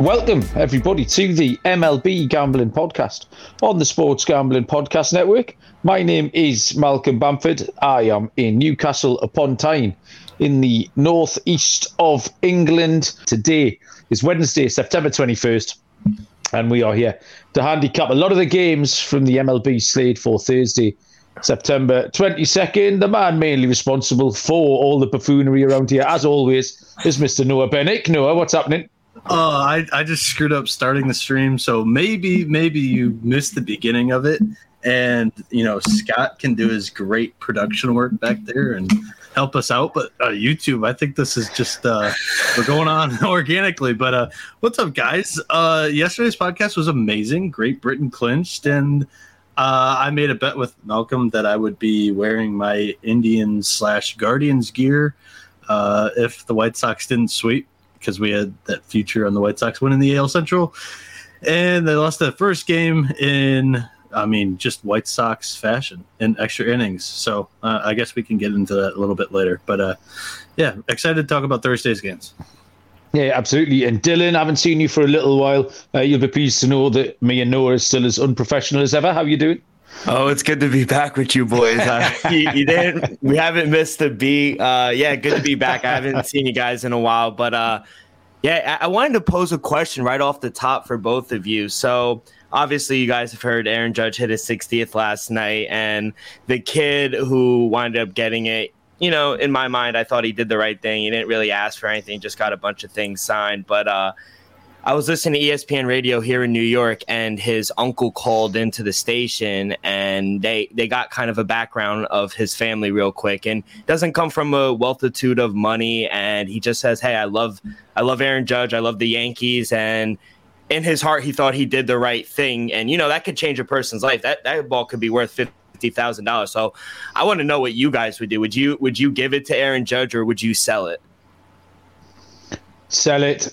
Welcome, everybody, to the MLB Gambling Podcast on the Sports Gambling Podcast Network. My name is Malcolm Bamford. I am in Newcastle upon Tyne in the northeast of England. Today is Wednesday, September 21st, and we are here to handicap a lot of the games from the MLB slate for Thursday, September 22nd. The man mainly responsible for all the buffoonery around here, as always, is Mr. Noah Bennick. Noah, what's happening? Oh, I, I just screwed up starting the stream. So maybe maybe you missed the beginning of it. And you know, Scott can do his great production work back there and help us out. But uh, YouTube, I think this is just uh, we're going on organically. But uh, what's up, guys? Uh, yesterday's podcast was amazing. Great Britain clinched, and uh, I made a bet with Malcolm that I would be wearing my Indians slash Guardians gear uh, if the White Sox didn't sweep because we had that future on the White Sox winning the AL Central, and they lost that first game in, I mean, just White Sox fashion in extra innings. So uh, I guess we can get into that a little bit later. But uh, yeah, excited to talk about Thursday's games. Yeah, absolutely. And Dylan, I haven't seen you for a little while. Uh, you'll be pleased to know that me and Noah are still as unprofessional as ever. How are you doing? Oh, it's good to be back with you boys. Uh, you, you, didn't. We haven't missed a beat. Uh, yeah, good to be back. I haven't seen you guys in a while, but uh, yeah, I wanted to pose a question right off the top for both of you. So obviously, you guys have heard Aaron Judge hit his 60th last night, and the kid who wound up getting it. You know, in my mind, I thought he did the right thing. He didn't really ask for anything; just got a bunch of things signed. But uh, I was listening to ESPN radio here in New York, and his uncle called into the station, and they they got kind of a background of his family real quick, and doesn't come from a wealthitude of money, and he just says, "Hey, I love I love Aaron Judge, I love the Yankees," and in his heart, he thought he did the right thing, and you know that could change a person's life. That that ball could be worth fifty thousand dollars. So, I want to know what you guys would do. Would you would you give it to Aaron Judge, or would you sell it? Sell it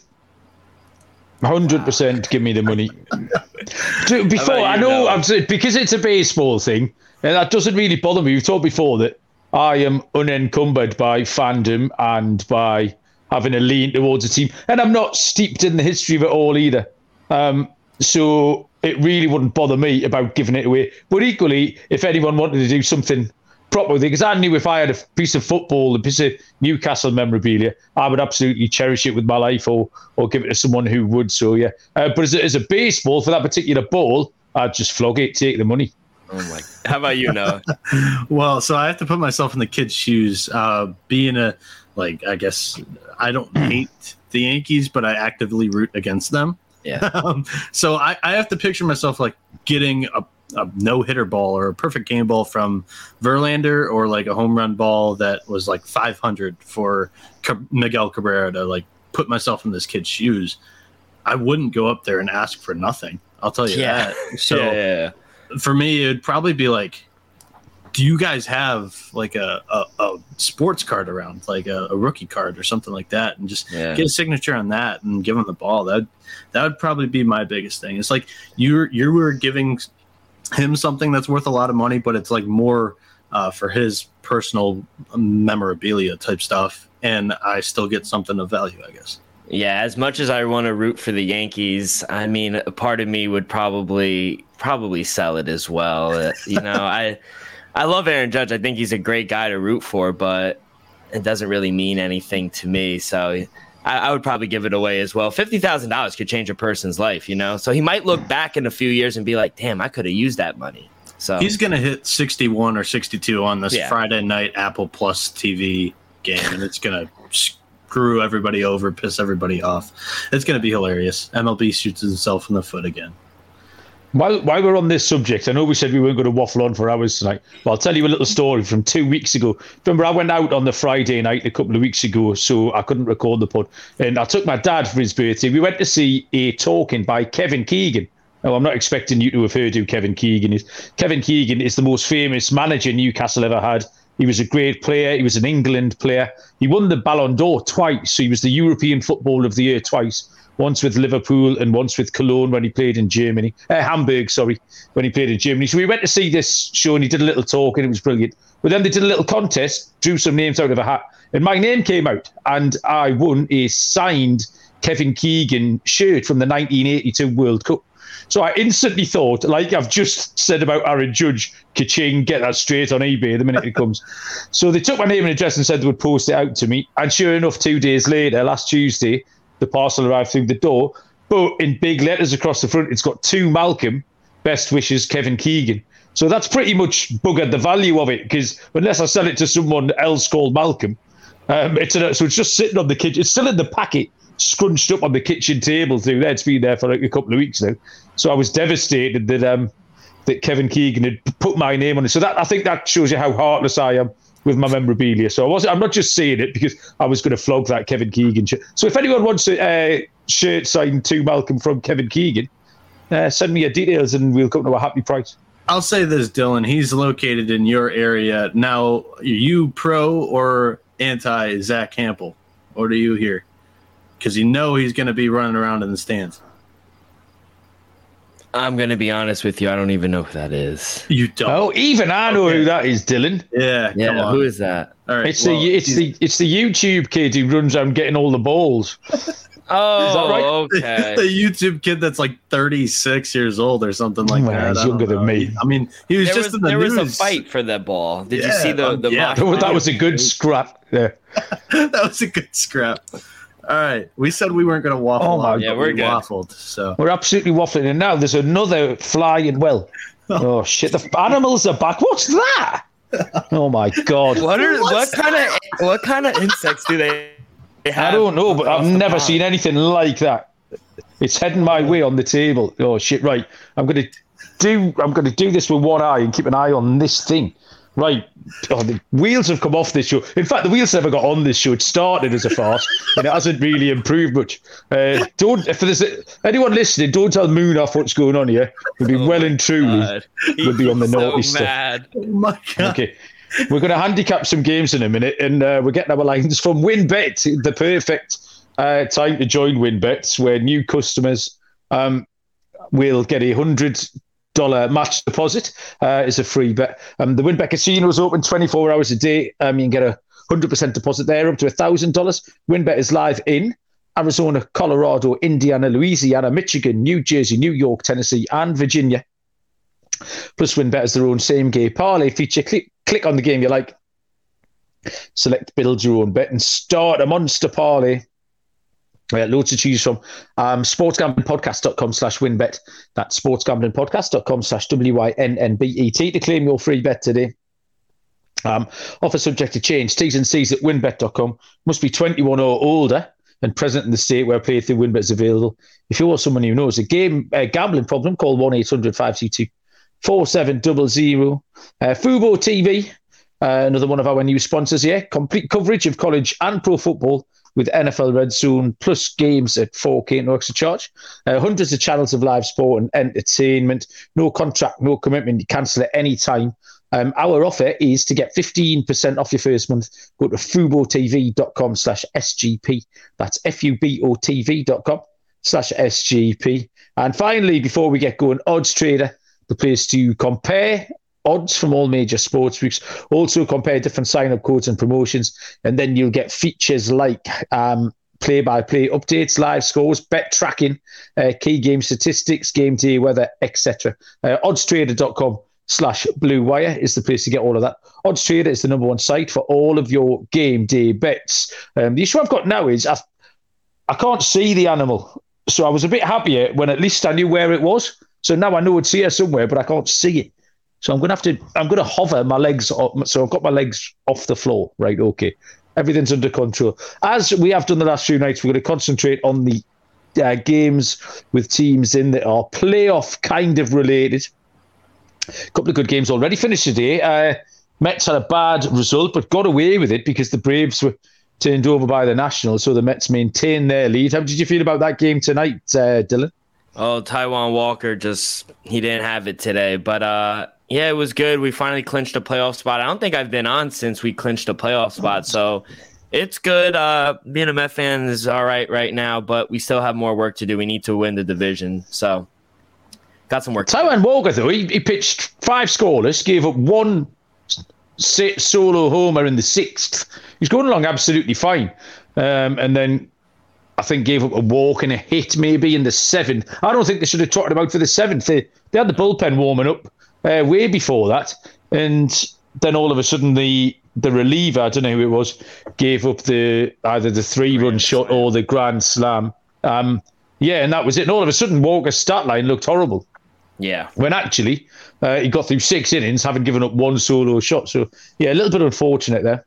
Hundred percent, give me the money. before I know, know? I'm because it's a baseball thing, and that doesn't really bother me. We've talked before that I am unencumbered by fandom and by having a lean towards a team, and I'm not steeped in the history of it all either. Um, so it really wouldn't bother me about giving it away. But equally, if anyone wanted to do something proper because I knew if I had a piece of football, a piece of Newcastle memorabilia, I would absolutely cherish it with my life or or give it to someone who would. So yeah, uh, but as a, as a baseball for that particular ball, I'd just flog it, take the money. Oh my! How about you, Noah? well, so I have to put myself in the kid's shoes. Uh, being a like, I guess I don't hate the Yankees, but I actively root against them. Yeah. Um, so I, I have to picture myself like getting a a no hitter ball or a perfect game ball from Verlander or like a home run ball that was like 500 for Miguel Cabrera to like put myself in this kid's shoes, I wouldn't go up there and ask for nothing. I'll tell you yeah. that. So yeah, yeah, for me, it'd probably be like, do you guys have like a, a, a sports card around, like a, a, rookie card or something like that, and just get a signature on that and give them the ball? That that would probably be my biggest thing. It's like you you were giving him something that's worth a lot of money, but it's like more uh, for his personal memorabilia type stuff, and I still get something of value, I guess. Yeah, as much as I want to root for the Yankees, I mean, a part of me would probably probably sell it as well. Uh, you know, I I love Aaron Judge. I think he's a great guy to root for, but it doesn't really mean anything to me. So I, I would probably give it away as well. Fifty thousand dollars could change a person's life, you know. So he might look back in a few years and be like, "Damn, I could have used that money." So he's gonna hit sixty-one or sixty-two on this yeah. Friday night Apple Plus TV game, and it's gonna screw everybody over, piss everybody off. It's gonna be hilarious. MLB shoots himself in the foot again. While, while we're on this subject, I know we said we weren't going to waffle on for hours tonight, but I'll tell you a little story from two weeks ago. Remember, I went out on the Friday night a couple of weeks ago, so I couldn't record the pod. And I took my dad for his birthday. We went to see a talking by Kevin Keegan, Now, I'm not expecting you to have heard who Kevin Keegan is. Kevin Keegan is the most famous manager Newcastle ever had. He was a great player. He was an England player. He won the Ballon d'Or twice. So he was the European Footballer of the Year twice. Once with Liverpool and once with Cologne when he played in Germany, uh, Hamburg, sorry, when he played in Germany. So we went to see this show and he did a little talk and it was brilliant. But then they did a little contest, drew some names out of a hat, and my name came out, and I won a signed Kevin Keegan shirt from the 1982 World Cup. So I instantly thought, like I've just said about Aaron Judge, Kaching, get that straight on eBay the minute it comes. so they took my name and address and said they would post it out to me. And sure enough, two days later, last Tuesday, the parcel arrived through the door. But in big letters across the front, it's got to Malcolm, best wishes, Kevin Keegan. So that's pretty much buggered the value of it because unless I sell it to someone else called Malcolm, um, it's so it's just sitting on the kitchen. It's still in the packet, scrunched up on the kitchen table through there. It's been there for like a couple of weeks now. So I was devastated that um, that Kevin Keegan had put my name on it. So that I think that shows you how heartless I am with my memorabilia. So I was I'm not just saying it because I was going to flog that Kevin Keegan shirt. So if anyone wants a uh, shirt signed to Malcolm from Kevin Keegan, uh, send me your details and we'll come to a happy price. I'll say this, Dylan. He's located in your area now. Are you pro or anti Zack Hample? What are you here? Because you know he's going to be running around in the stands. I'm gonna be honest with you. I don't even know who that is. You don't. Oh, even I know Okay. who that is, Dylan. Yeah. Yeah, come on. who is that? All right. It's well, the it's the it's the YouTube kid who runs around getting all the balls. Oh, right? okay. the YouTube kid that's like 36 years old or something like Well, that. he's I don't younger than me. I mean, he was there just was, in the there news. was a fight for the ball. Did you see the um, the yeah. mock That was a good scrap. Yeah. that was a good scrap. All right, we said we weren't going to waffle. Oh my on, Yeah, we're we good. waffled. So We're absolutely waffling. And now there's another flying well. Oh shit! The animals are back. What's that? Oh my god! What are what kind of what kind of insects do they have? I don't know, but I've never pond? seen anything like that. It's heading my way on the table. Oh shit! Right, I'm gonna do. I'm gonna do this with one eye and keep an eye on this thing. Right. Oh, the wheels have come off this show. In fact, the wheels never got on this show. It started as a farce, and it hasn't really improved much. Uh, don't if there's anyone listening, don't tell Moon off what's going on here. We'll be Oh well and truly. God. would be on the He's naughty so stuff. oh my god, Okay. We're going to handicap some games in a minute, and uh, we're getting our lines from WynnBET, the perfect uh, time to join WynnBET, where new customers um, will get a hundred dollar match deposit uh, as a free bet. Um, the WynnBET Casino is open 24 hours a day. Um, you can get a hundred percent deposit there, up to a thousand dollars. WynnBET is live in Arizona, Colorado, Indiana, Louisiana, Michigan, New Jersey, New York, Tennessee, and Virginia. Plus, WynnBET has their own same game parlay feature. Click, click on the game you like, select build your own bet, and start a monster parlay. Yeah, loads to choose from. Um, sportsgamblingpodcast.com slash WynnBET. That's sportsgamblingpodcast.com slash W-I-N-N-B-E-T to claim your free bet today. Um, offer subject to change. T's and C's at wynnbet.com. Must be 21 or older and present in the state where play through WynnBET is available. If you are someone who knows a game a gambling problem, call 1 800 522 4700. Uh, Fubo TV, uh, another one of our new sponsors here. Complete coverage of college and pro football with NFL Red Zone plus games at 4K no extra charge. Uh, hundreds of channels of live sport and entertainment. No contract, no commitment. You cancel at any time. Um, our offer is to get 15% off your first month. Go to fubotv.com slash SGP. That's F-U-B-O-T-V.com slash SGP. And finally, before we get going, Odds Trader, the place to compare odds from all major sports books. Also compare different sign-up codes and promotions. And then you'll get features like um, play-by-play updates, live scores, bet tracking, uh, key game statistics, game day weather, etc. Uh, oddstrader.com slash blue wire is the place to get all of that. Odds Trader is the number one site for all of your game day bets. Um, the issue I've got now is I, I can't see the animal. So I was a bit happier when at least I knew where it was. So now I know it's here somewhere, but I can't see it. So I'm gonna have to I'm gonna hover my legs up so I've got my legs off the floor. Right, okay. Everything's under control. As we have done the last few nights, we're going to concentrate on the uh, games with teams in that are playoff kind of related. A couple of good games already finished today. Uh, Mets had a bad result, but got away with it because the Braves were turned over by the Nationals, so the Mets maintained their lead. How did you feel about that game tonight, uh, Dylan? Oh, Taijuan Walker just he didn't have it today, but uh yeah, it was good. We finally clinched a playoff spot. I don't think I've been on since we clinched a playoff spot, so it's good. Uh being a Met fan is all right right now, but we still have more work to do. We need to win the division. So got some work. Taijuan Walker though, he, he pitched five scoreless, gave up one solo homer in the sixth. He's going along absolutely fine. Um, and then I think gave up a walk and a hit maybe in the seventh. I don't think they should have trotted him out for the seventh. They, they had the bullpen warming up uh, way before that, and then all of a sudden the the reliever, I don't know who it was, gave up the either the three run shot or the grand slam. Um, yeah, and that was it. And all of a sudden, Walker's stat line looked horrible. Yeah. When actually, uh, he got through six innings, having given up one solo shot. So yeah, a little bit unfortunate there.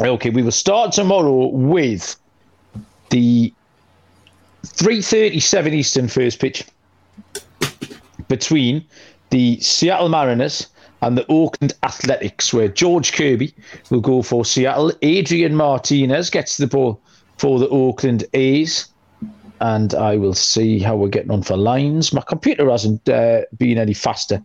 Okay, we will start tomorrow with the 3:37 Eastern first pitch between the Seattle Mariners and the Oakland Athletics, where George Kirby will go for Seattle. Adrian Martinez gets the ball for the Oakland A's. And I will see how we're getting on for lines. My computer hasn't uh, been any faster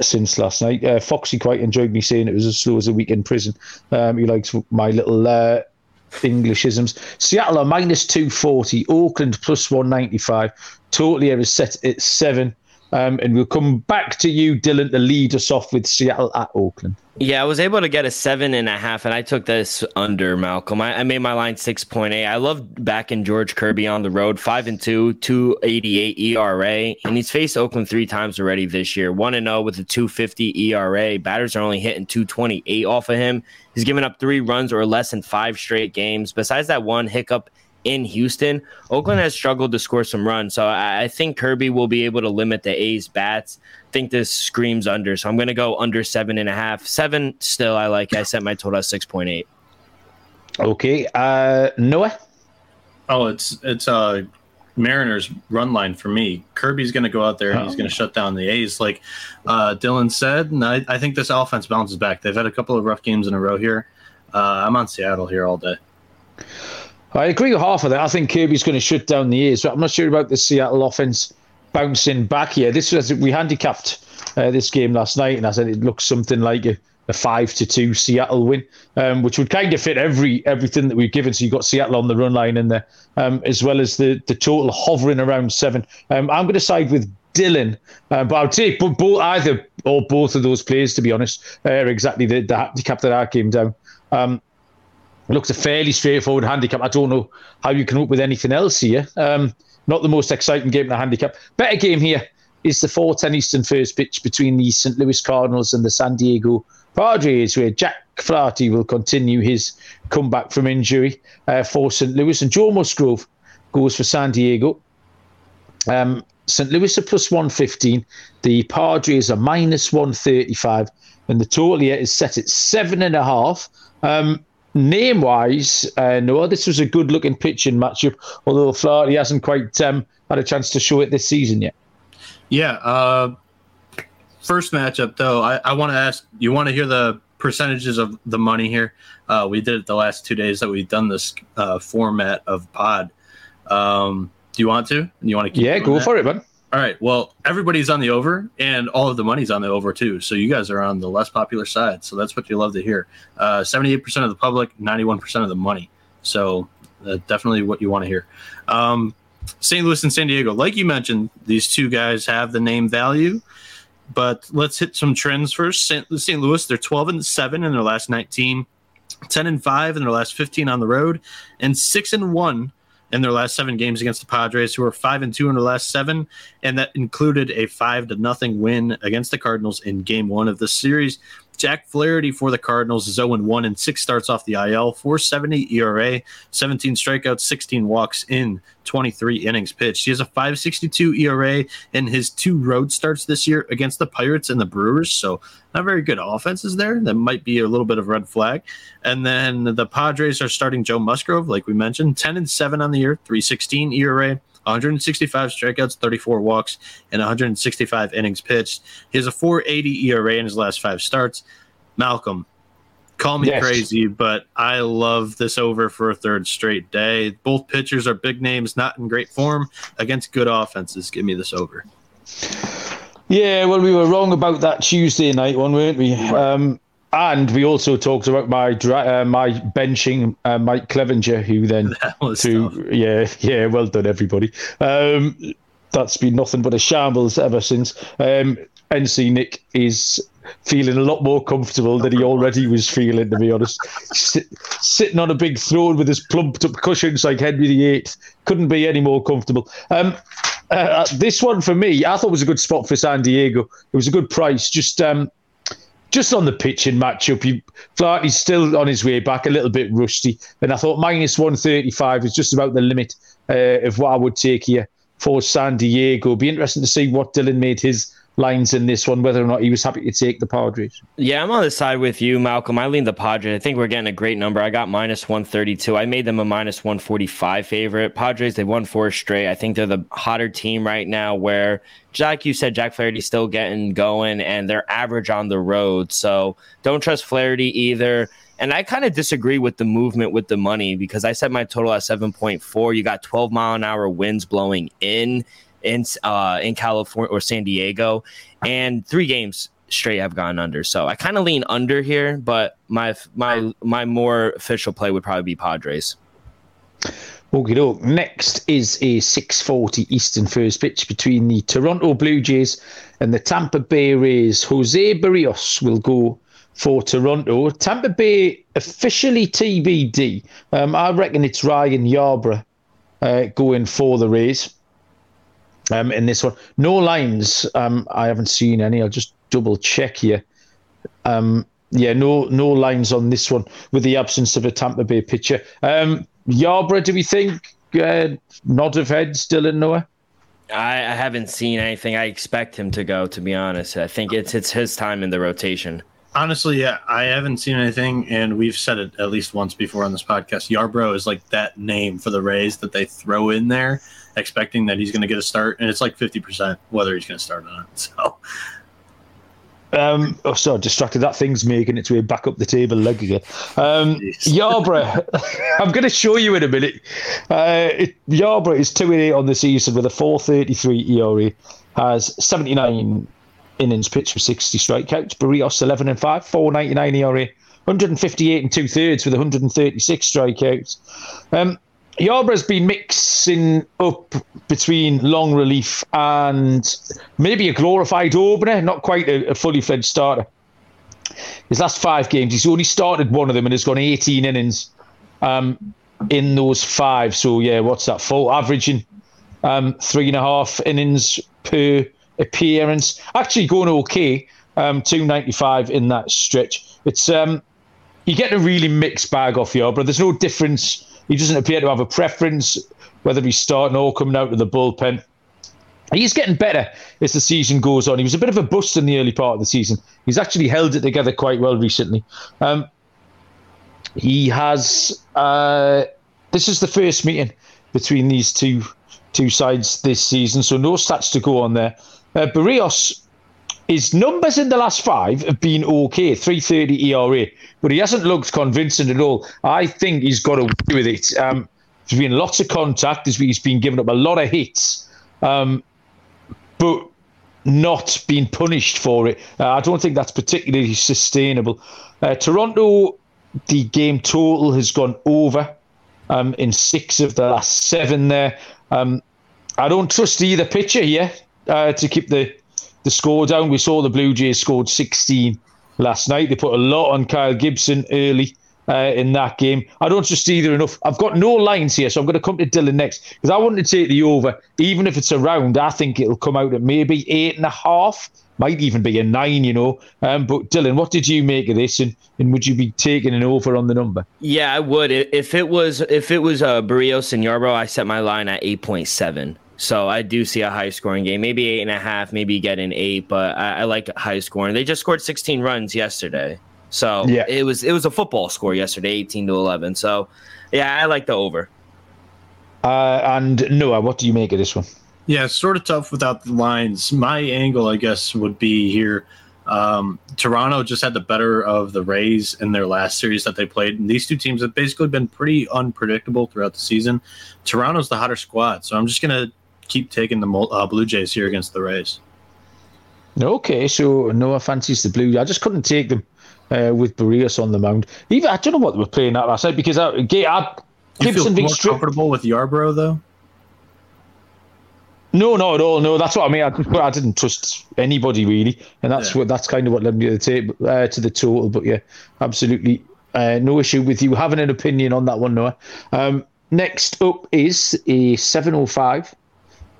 since last night. Uh, Foxy quite enjoyed me saying it was as slow as a week in prison. Um, he likes my little uh, Englishisms. Seattle are minus 240, Oakland plus 195. Totally ever set at seven. Um, and we'll come back to you, Dylan, to lead us off with Seattle at Oakland. Yeah, I was able to get a seven and a half, and I took this under Malcolm. I, I made my line six point eight. I love backing George Kirby on the road, five and two, two eighty eight ERA, and he's faced Oakland three times already this year. One and zero oh with a two fifty ERA. Batters are only hitting two twenty eight off of him. He's given up three runs or less in five straight games. Besides that one hiccup in Houston, Oakland has struggled to score some runs. So I, I think Kirby will be able to limit the A's bats. I think this screams under. So I'm going to go under seven and a half. Seven still, I like. I set my total at 6.8. Okay. Uh, Noah? Oh, it's, it's, uh, Mariners run line for me. Kirby's going to go out there and he's going to shut down the A's, like uh, Dylan said. And I, I, think this offense bounces back. They've had a couple of rough games in a row here. Uh, I'm on Seattle here all day. I agree with half of that. I think Kirby's going to shut down the ears, but I'm not sure about the Seattle offense bouncing back here. This was we handicapped uh, this game last night, and I said it looks something like a, a five to two Seattle win, um, which would kind of fit every everything that we've given. So you've got Seattle on the run line in there, um, as well as the the total hovering around seven. Um, I'm going to side with Dylan, uh, but I'll take both either or both of those players. To be honest, uh, are exactly the, the handicap that I came down. Um, looks a fairly straightforward handicap. I don't know how you can up with anything else here. Um, not the most exciting game in the handicap. Better game here is the 410 Eastern first pitch between the St. Louis Cardinals and the San Diego Padres, where Jack Flaherty will continue his comeback from injury uh, for St. Louis. And Joe Musgrove goes for San Diego. Um, St. Louis are plus 115. The Padres are minus 135. And the total here is set at seven and a half. Um, name wise, uh, no, this was a good looking pitching matchup, although Flaherty hasn't quite um, had a chance to show it this season yet. Yeah. Uh, first matchup, though, I, I want to ask you want to hear the percentages of the money here? Uh, we did it the last two days that we've done this uh, format of pod. Um, do you want to? Do you want to? yeah, go that? for it, man. All right. Well, everybody's on the over, and all of the money's on the over too. So you guys are on the less popular side. So that's what you love to hear. Uh, seventy-eight percent of the public, ninety-one percent of the money. So uh, definitely what you want to hear. Um, St. Louis and San Diego, like you mentioned, these two guys have the name value. But let's hit some trends first. St. St. Louis, they're twelve and seven in their last nineteen. 10 and 5 in their last 15 on the road and 6 and 1 in their last seven games against the Padres, who are five and two in their last seven, and that included a five to nothing win against the Cardinals in Game One of the series. Jack Flaherty for the Cardinals is 0 1 and six starts off the IL, 470 ERA, 17 strikeouts, 16 walks in 23 innings pitched. He has a 562 ERA in his two road starts this year against the Pirates and the Brewers. So, not very good offenses there. That might be a little bit of red flag. And then the Padres are starting Joe Musgrove, like we mentioned, 10 and 7 on the year, 316 ERA. 165 strikeouts, 34 walks, and 165 innings pitched. He has a 480 ERA in his last five starts. Malcolm, Call me yes. crazy, but I love this over for a third straight day. Both pitchers are big names, not in great form against good offenses. Give me this over. Yeah, well, we were wrong about that Tuesday night one, weren't we? Um, and we also talked about my uh, my benching uh, Mike Clevinger, who then threw, yeah yeah well done everybody. Um, that's been nothing but a shambles ever since. Um, NC Nick is feeling a lot more comfortable than he already was feeling, to be honest. Sit, sitting on a big throne with his plumped up cushions like Henry VIII couldn't be any more comfortable. Um, uh, this one for me, I thought was a good spot for San Diego. It was a good price. Just um, just on the pitching matchup, he, Flaherty's still on his way back, a little bit rusty. And I thought minus 135 is just about the limit uh, of what I would take here for San Diego. Be interesting to see what Dylan made his lines in this one, whether or not he was happy to take the Padres. Yeah, I'm on the side with you, Malcolm. I lean the Padres. I think we're getting a great number. I got minus 132. I made them a minus 145 favorite. Padres, they won four straight. I think they're the hotter team right now where, Jack, you said Jack Flaherty's still getting going and they're average on the road. So don't trust Flaherty either. And I kind of disagree with the movement with the money because I set my total at 7.4. You got 12 mile an hour winds blowing in in uh, in California or San Diego, and three games straight have gone under. So I kind of lean under here, but my my my more official play would probably be Padres. Okay, doke. Next is a 6:40 Eastern first pitch between the Toronto Blue Jays and the Tampa Bay Rays. Jose Berrios will go for Toronto. Tampa Bay officially TBD. Um, I reckon it's Ryan Yarbrough uh, going for the Rays um, in this one. No lines. Um, I haven't seen any. I'll just double check here. Um, yeah, no no lines on this one with the absence of a Tampa Bay pitcher. Um, Yarbrough, do we think? Uh, nod of head still in Noah? I, I haven't seen anything. I expect him to go. To be honest, I think it's it's his time in the rotation. Honestly, yeah, I haven't seen anything, and we've said it at least once before on this podcast. Yarbrough is like that name for the Rays that they throw in there expecting that he's going to get a start, and it's like fifty percent whether he's going to start or not. So. Um, oh, sorry, distracted. That thing's making its way back up the table leg again. Um, Yarbrough, I'm going to show you in a minute. Uh, it, Yarbrough is 2 8 on the season with a 4.33 ERA, has 79 innings pitched for 60 strikeouts. Berrios 11 and 5, 4.99 ERA, 158 and two thirds with 136 strikeouts. Um, Yarbrough's been mixing up between long relief and maybe a glorified opener, not quite a, a fully fledged starter. His last five games, he's only started one of them and has gone 18 innings um, in those five. So, yeah, what's that? for? averaging um, three and a half innings per appearance. Actually, going okay. Um, 295 in that stretch. It's um, you get a really mixed bag off Yarbrough. There's no difference he doesn't appear to have a preference whether he's starting or coming out of the bullpen. He's getting better as the season goes on. He was a bit of a bust in the early part of the season. He's actually held it together quite well recently. Um, he has. Uh, this is the first meeting between these two two sides this season, so no stats to go on there. Uh, Berrios his numbers in the last five have been okay, 330 ERA, but he hasn't looked convincing at all. I think he's got away with it. Um, there's been lots of contact. He's been giving up a lot of hits, um, but not being punished for it. Uh, I don't think that's particularly sustainable. Uh, Toronto, the game total has gone over um, in six of the last seven there. Um, I don't trust either pitcher here uh, to keep the the score down. We saw the Blue Jays scored 16 last night. They put a lot on Kyle Gibson early uh, in that game. I don't trust either enough. I've got no lines here, so I'm going to come to Dylan next because I want to take the over. Even if it's around, I think it'll come out at maybe eight and a half. Might even be a nine, you know. Um, but Dylan, what did you make of this, and, and would you be taking an over on the number? Yeah, I would. If it was if it was uh, Berrios and Yarbrough, I set my line at eight point seven. So I do see a high scoring game, maybe eight and a half, maybe get an eight, but I, I like high scoring. They just scored 16 runs yesterday. So yeah. it was it was a football score yesterday, 18 to 11. So yeah, I like the over. Uh, and Noah, what do you make of this one? Yeah, it's sort of tough without the lines. My angle, I guess, would be here. Um, Toronto just had the better of the Rays in their last series that they played. And these two teams have basically been pretty unpredictable throughout the season. Toronto's the hotter squad, so I'm just going to keep taking the uh, Blue Jays here against the Rays. Okay, so Noah fancies the Blue. I just couldn't take them uh, with Berrios on the mound. Even I don't know what they were playing at last night because I, I feel more stri- comfortable with Yarbrough though. No, not at all. No, that's what I mean. I, I didn't trust anybody really, and that's yeah. what that's kind of what led me to the table uh, to the total. But yeah, absolutely uh, no issue with you having an opinion on that one, Noah. Um, next up is a 7:05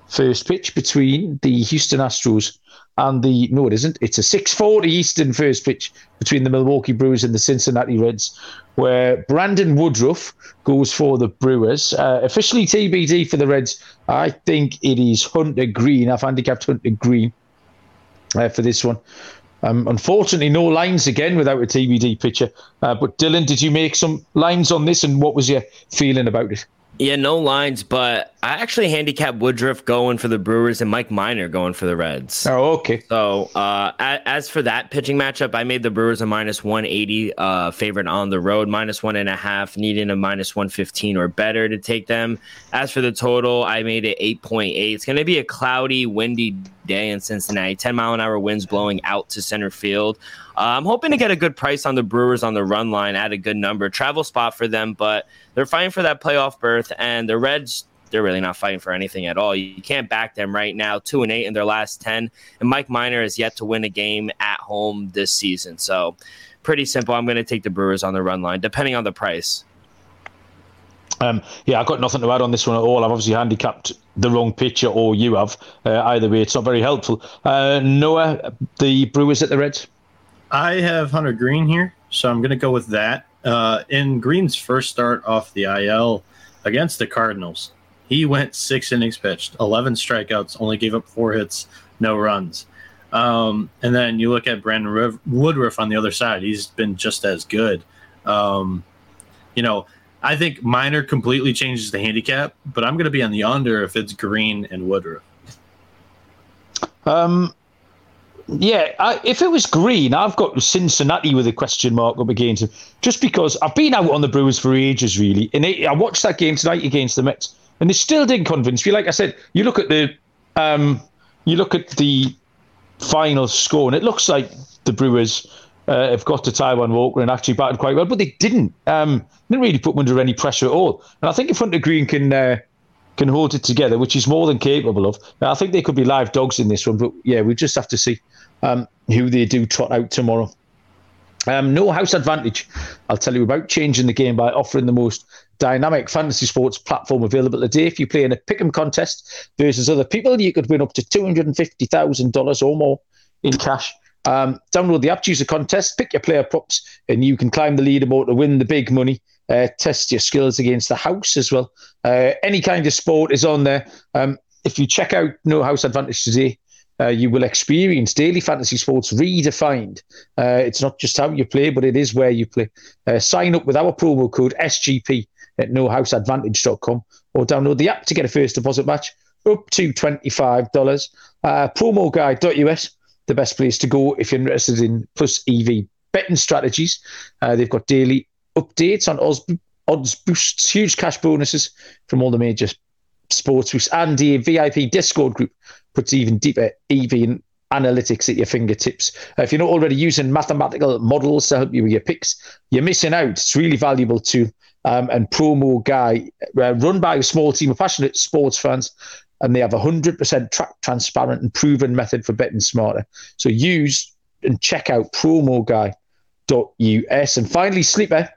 first pitch between the Houston Astros and the no, it isn't. It's a 6:40 Eastern first pitch between the Milwaukee Brewers and the Cincinnati Reds, where Brandon Woodruff goes for the Brewers. Uh, officially TBD for the Reds. I think it is Hunter Greene. I've handicapped Hunter Greene uh, for this one. Um, unfortunately, no lines again without a TBD pitcher. Uh, but Dylan, did you make some lines on this, and what was your feeling about it? Yeah, no lines, but I actually handicap Woodruff going for the Brewers and Mike Minor going for the Reds. Oh, okay. So, uh, as for that pitching matchup, I made the Brewers a minus 180 uh, favorite on the road, minus one and a half, needing a minus 115 or better to take them. As for the total, I made it 8.8. It's going to be a cloudy, windy day in Cincinnati, 10 mile an hour winds blowing out to center field. Uh, I'm hoping to get a good price on the Brewers on the run line at a good number. Travel spot for them, but they're fighting for that playoff berth, and the Reds. They're really not fighting for anything at all. You can't back them right now. Two and eight in their last ten, and Mike Minor has yet to win a game at home this season. So, pretty simple. I'm going to take the Brewers on the run line, depending on the price. Um, yeah, I've got nothing to add on this one at all. I've obviously handicapped the wrong pitcher, or you have. Uh, either way, it's not very helpful. Uh, Noah, the Brewers at the Reds. I have Hunter Greene here, so I'm going to go with that. Uh, in Greene's first start off the IL against the Cardinals, he went six innings pitched, 11 strikeouts, only gave up four hits, no runs. Um, and then you look at Brandon Woodruff on the other side, he's been just as good. Um, you know, I think Minor completely changes the handicap, but I'm going to be on the under if it's Green and Woodruff. Um, yeah, I, if it was Greene, I've got Cincinnati with a question mark up against him, just because I've been out on the Brewers for ages, really, and I watched that game tonight against the Mets, and they still didn't convince me. Like I said, you look at the, um, you look at the final score, and it looks like the Brewers uh, have got to Taijuan Walker and actually batted quite well, but they didn't. Um, didn't really put them under any pressure at all. And I think if Hunter Greene can uh, can hold it together, which he's more than capable of, Now, I think they could be live dogs in this one. But yeah, we just have to see um, who they do trot out tomorrow. Um, no house advantage. I'll tell you about changing the game by offering the most dynamic fantasy sports platform available today. If you play in a pick'em contest versus other people, you could win up to two hundred and fifty thousand dollars or more in cash. Um, download the app, choose a contest, pick your player props, and you can climb the leaderboard to win the big money. Uh, test your skills against the house as well. Uh, any kind of sport is on there. Um, if you check out No House Advantage today, uh, you will experience daily fantasy sports redefined. Uh, it's not just how you play, but it is where you play. Uh, sign up with our promo code SGP at nohouseadvantage.com or download the app to get a first deposit match up to $25. Uh, Promo Guy.us, the best place to go if you're interested in plus EV betting strategies. Uh, they've got daily updates on odds, odds boosts, huge cash bonuses from all the major sports boosts, and the VIP Discord group puts even deeper EV analytics at your fingertips. Uh, if you're not already using mathematical models to help you with your picks, you're missing out. It's really valuable too. Um, and Promo Guy, uh, run by a small team of passionate sports fans, and they have a 100% track, transparent and proven method for betting smarter. So use and check out promoguy.us. And finally, Sleeper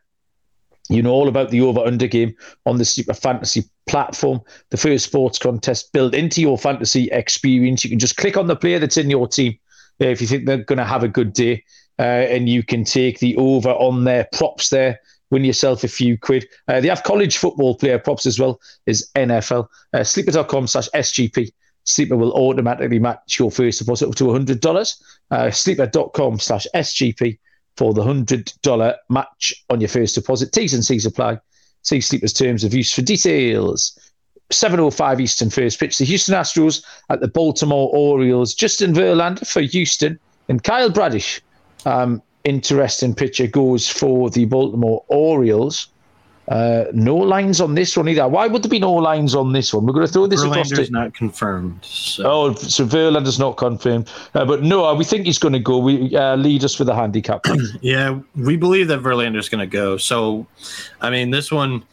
you know all about the over under game on the Super Fantasy platform. The first sports contest built into your fantasy experience. You can just click on the player that's in your team uh, if you think they're going to have a good day, uh, and you can take the over on their props there. Win yourself a few quid. Uh, they have college football player props as well as NFL. Uh, sleeper.com slash SGP. Sleeper will automatically match your first deposit up to $100. Uh, sleeper.com slash SGP for the $100 match on your first deposit. T's and C's apply. See Sleeper's terms of use for details. 7.05 Eastern first pitch. The Houston Astros at the Baltimore Orioles. Justin Verlander for Houston And Kyle Bradish, um, interesting pitcher, goes for the Baltimore Orioles. Uh, no lines on this one either. Why would there be no lines on this one? We're going to throw this Verlander's across to. not confirmed. So. Oh, so Verlander's not confirmed, uh, but no, we think he's going to go. We uh, lead us with a handicap. yeah, we believe that Verlander's going to go. So, I mean, this one,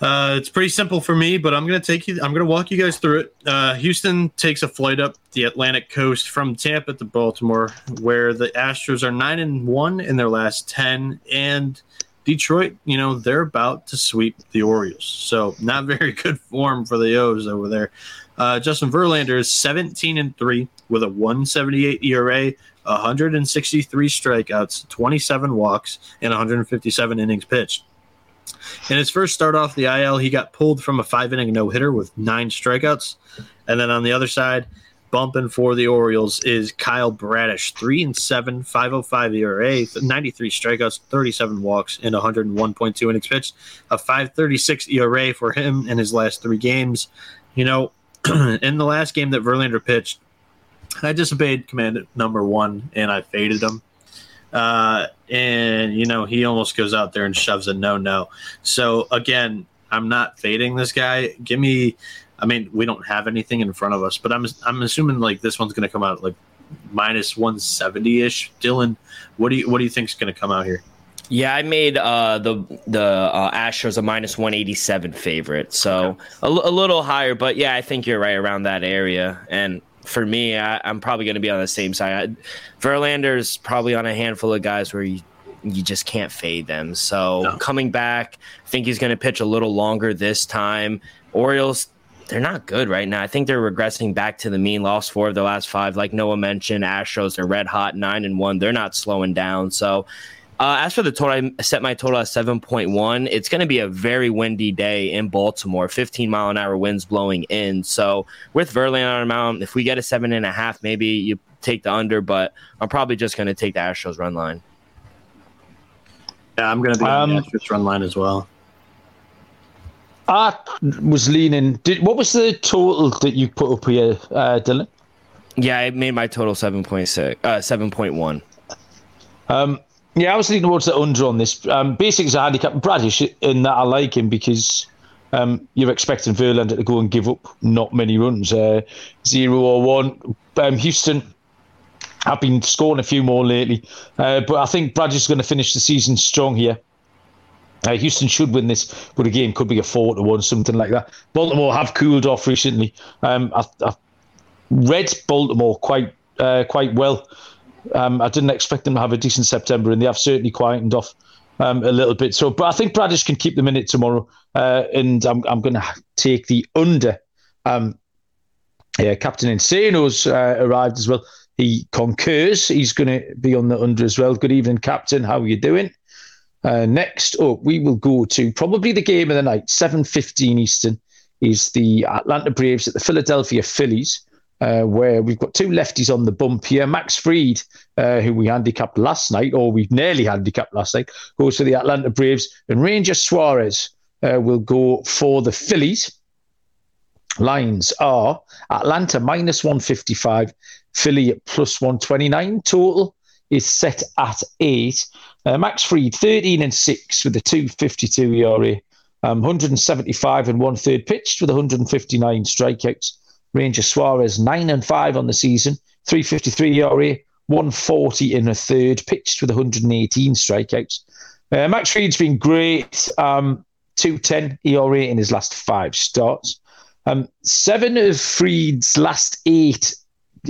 uh, it's pretty simple for me, but I'm going to take you. I'm going to walk you guys through it. Uh, Houston takes a flight up the Atlantic coast from Tampa to Baltimore, where the Astros are nine and one in their last ten, and Detroit, you know, they're about to sweep the Orioles. So not very good form for the O's over there. Uh, Justin Verlander is 17 and 3 with a 178 ERA, 163 strikeouts, 27 walks, and 157 innings pitched. In his first start off the IL, he got pulled from a five inning no hitter with nine strikeouts. And then on the other side, bumping for the Orioles is Kyle Bradish, three and seven, 505 ERA, 93 strikeouts, 37 walks, and 101.2 innings pitched. A 536 ERA for him in his last three games. You know, in the last game that Verlander pitched, I disobeyed command number one and I faded him. Uh, and you know he almost goes out there and shoves a no no. So again, I'm not fading this guy. Give me I mean, we don't have anything in front of us, but I'm I'm assuming like this one's going to come out like minus 170 ish. Dylan, what do you what do you think is going to come out here? Yeah, I made uh, the the uh, Astros a minus 187 favorite, so a, a little higher. But yeah, I think you're right around that area. And for me, I, am probably going to be on the same side. Verlander's probably on a handful of guys where you you just can't fade them. So no. coming back, I think he's going to pitch a little longer this time. Orioles they're not good right now. I think they're regressing back to the mean. Lost four of the last five, like Noah mentioned. Astros, they're red hot, nine and one. They're not slowing down. So, uh, as for the total, I set my total at seven point one. It's going to be a very windy day in Baltimore. Fifteen mile an hour winds blowing in. So, with Verlander on a mound, if we get a seven and a half, maybe you take the under. But I'm probably just going to take the Astros run line. Yeah, I'm going to be um, on the Astros run line as well. I was leaning. Did, what was the total that you put up here, uh, Dylan? Yeah, I made my total seven point six, uh, seven point one. Um, yeah, I was leaning towards the under on this. Um, basically, it's a handicap Bradish in that I like him because um, you're expecting Verlander to go and give up not many runs, uh, zero or one. Um, Houston have been scoring a few more lately, uh, but I think Bradish is going to finish the season strong here. Uh, Houston should win this, but again, could be a four to one, something like that. Baltimore have cooled off recently. Um, I, have read Baltimore quite uh, quite well. Um, I didn't expect them to have a decent September, and they have certainly quietened off um, a little bit. So, but I think Bradish can keep them in it tomorrow, uh, and I'm I'm going to take the under. Um, yeah, Captain Insano's uh, arrived as well. He concurs. He's going to be on the under as well. Good evening, Captain. How are you doing? Uh, next up, we will go to probably the game of the night, 7.15 Eastern, is the Atlanta Braves at the Philadelphia Phillies, uh, where we've got two lefties on the bump here. Max Fried, uh, who we handicapped last night, or we nearly handicapped last night, goes to the Atlanta Braves, and Ranger Suarez uh, will go for the Phillies. Lines are Atlanta minus 155, Philly at plus 129. Total is set at eight. Uh, Max Fried, 13 and 6 with a 252 ERA, um, 175 and one third pitched with 159 strikeouts. Ranger Suarez, 9 and 5 on the season, 353 ERA, 140 in a third, pitched with 118 strikeouts. Uh, Max Fried's been great, um, 210 ERA in his last five starts. Um, seven of Fried's last eight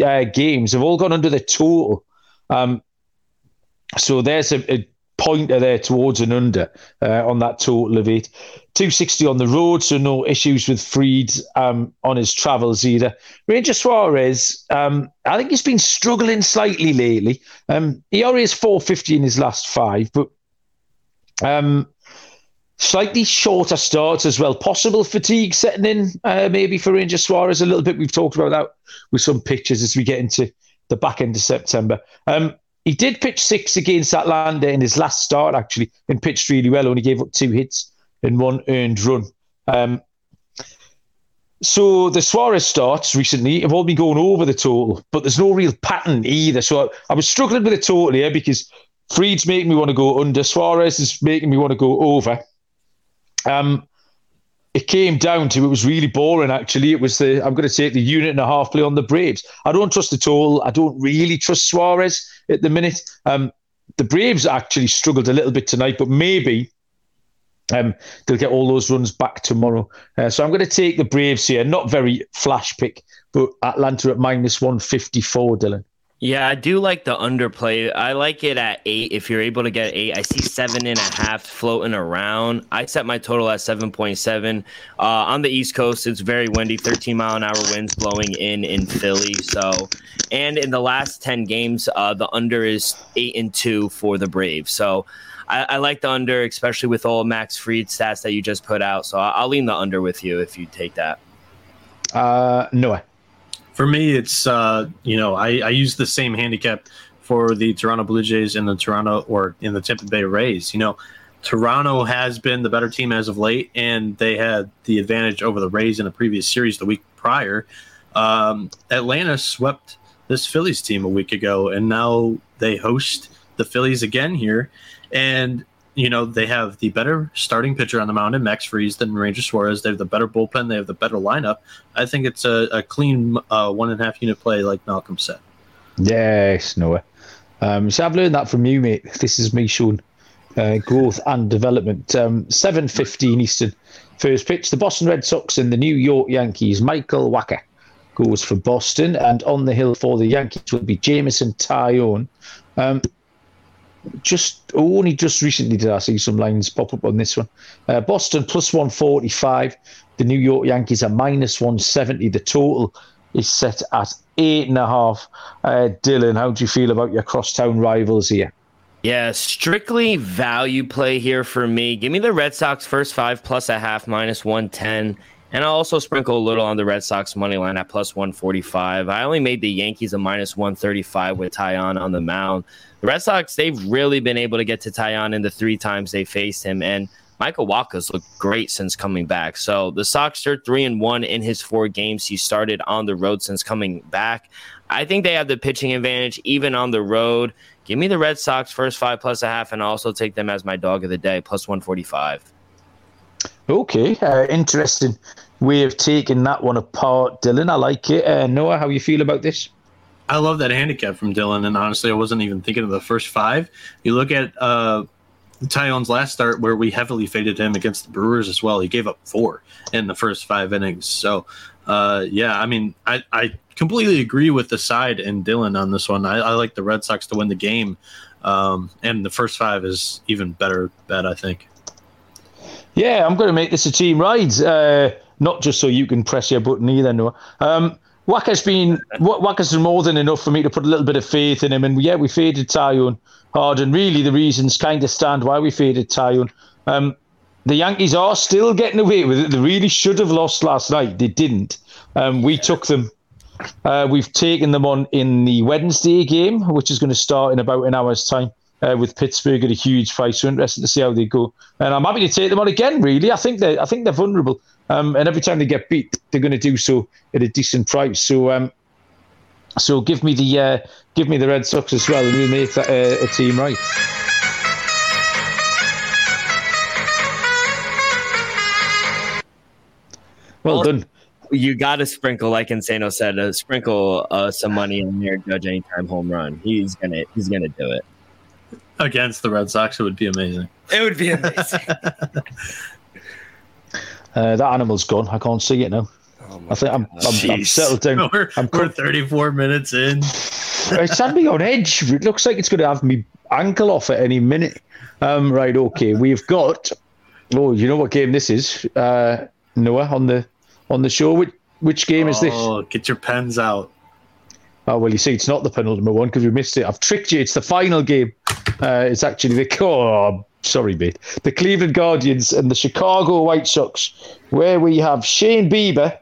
uh, games have all gone under the total. Um, so there's a, a pointer there towards an under uh, on that total of eight. 260 on the road, so no issues with Fried um, on his travels either. Ranger Suarez, um, I think he's been struggling slightly lately. Um, he already has 450 in his last five, but um, slightly shorter starts as well. Possible fatigue setting in, uh, maybe for Ranger Suarez a little bit. We've talked about that with some pictures as we get into the back end of September. Um, he did pitch six against Atlanta in his last start, actually, and pitched really well. Only gave up two hits and one earned run. Um, so the Suarez starts recently have all been going over the total, but there's no real pattern either. So I, I was struggling with the total here because Fried's making me want to go under. Suarez is making me want to go over. Um, it came down to it was really boring. Actually, it was the I'm going to take the unit and a half play on the Braves. I don't trust at all I don't really trust Suarez at the minute. Um, the Braves actually struggled a little bit tonight, but maybe um, they'll get all those runs back tomorrow. Uh, so I'm going to take the Braves here. Not very flash pick, but Atlanta at minus 154, Dylan. Yeah, I do like the underplay. I like it at eight. If you're able to get eight, I see seven and a half floating around. I set my total at 7.7. Uh, on the East Coast, it's very windy, 13 mile an hour winds blowing in in Philly. So, and in the last 10 games, uh, the under is eight and two for the Braves. So, I, I, like the under, especially with all Max Fried stats that you just put out. So, I'll, lean the under with you if you take that. Uh, no. For me, it's uh, you know I, I use the same handicap for the Toronto Blue Jays and the Toronto or in the Tampa Bay Rays. You know, Toronto has been the better team as of late, and they had the advantage over the Rays in a previous series the week prior. Um, Atlanta swept this Phillies team a week ago, and now they host the Phillies again here. And you know, they have the better starting pitcher on the mound in Max Fried than Ranger Suarez. They have the better bullpen. They have the better lineup. I think it's a, a clean uh, one and a half unit play, like Malcolm said. Yes, Noah. Um, so I've learned that from you, mate. This is me showing uh, growth and development. Um, Seven fifteen Eastern. First pitch: the Boston Red Sox and the New York Yankees. Michael Wacha goes for Boston, and on the hill for the Yankees will be Jameson Taillon. Um, just only just recently did I see some lines pop up on this one. Uh, Boston plus 145. The New York Yankees are minus 170. The total is set at eight and a half. Uh, Dylan, how do you feel about your crosstown rivals here? Yeah, strictly value play here for me. Give me the Red Sox first five plus a half minus 110. And I'll also sprinkle a little on the Red Sox money line at plus 145. I only made the Yankees a minus 135 with Taillon on the mound. Red Sox, they've really been able to get to Taillon in the three times they faced him. And Michael Wacha's looked great since coming back. So the Sox are three and one in his four games he started on the road since coming back. I think they have the pitching advantage even on the road. Give me the Red Sox first five plus a half, and also take them as my dog of the day plus one forty five. Okay, uh, interesting way of taking that one apart, Dylan. I like it. Uh, Noah, how you feel about this? I love that handicap from Dylan, and honestly, I wasn't even thinking of the first five. You look at uh, Taillon's last start, where we heavily faded him against the Brewers as well. He gave up four in the first five innings. So, uh, yeah, I mean, I, I completely agree with the side and Dylan on this one. I, I like the Red Sox to win the game, um, and the first five is even better bet, I think. Yeah, I'm going to make this a team ride, uh, not just so you can press your button either, Noah. Um, Wacha's been Wacha's more than enough for me to put a little bit of faith in him, and yeah, we faded Taillon hard, and really the reasons kind of stand why we faded Taillon. Um, the Yankees are still getting away with it. They really should have lost last night. They didn't. Um, we took them. Uh, we've taken them on in the Wednesday game, which is going to start in about an hour's time uh, with Pittsburgh at a huge price. So interesting to see how they go. And I'm happy to take them on again. Really, I think they I think they're vulnerable. Um, and every time they get beat, they're going to do so at a decent price. So um, so give me the uh, give me the Red Sox as well, and we'll make that uh, a team right. Well, well done. You got to sprinkle, like Insano said, uh, sprinkle uh, some money in there, Judge anytime home run. He's gonna he's gonna do it against the Red Sox. It would be amazing. It would be amazing. uh, that animal's gone. I can't see it now. Oh I think I'm, I'm, I'm, settled down. We're, I'm we're 34 minutes in. it's had me on edge. It looks like it's going to have me ankle off at any minute. Um, right, okay. We've got. Oh, you know what game this is, uh, Noah on the on the show. Which which game is this? Oh, get your pens out. Oh well, you see, it's not the penultimate one because we missed it. I've tricked you. It's the final game. Uh, it's actually the oh, sorry, mate. The Cleveland Guardians and the Chicago White Sox, where we have Shane Bieber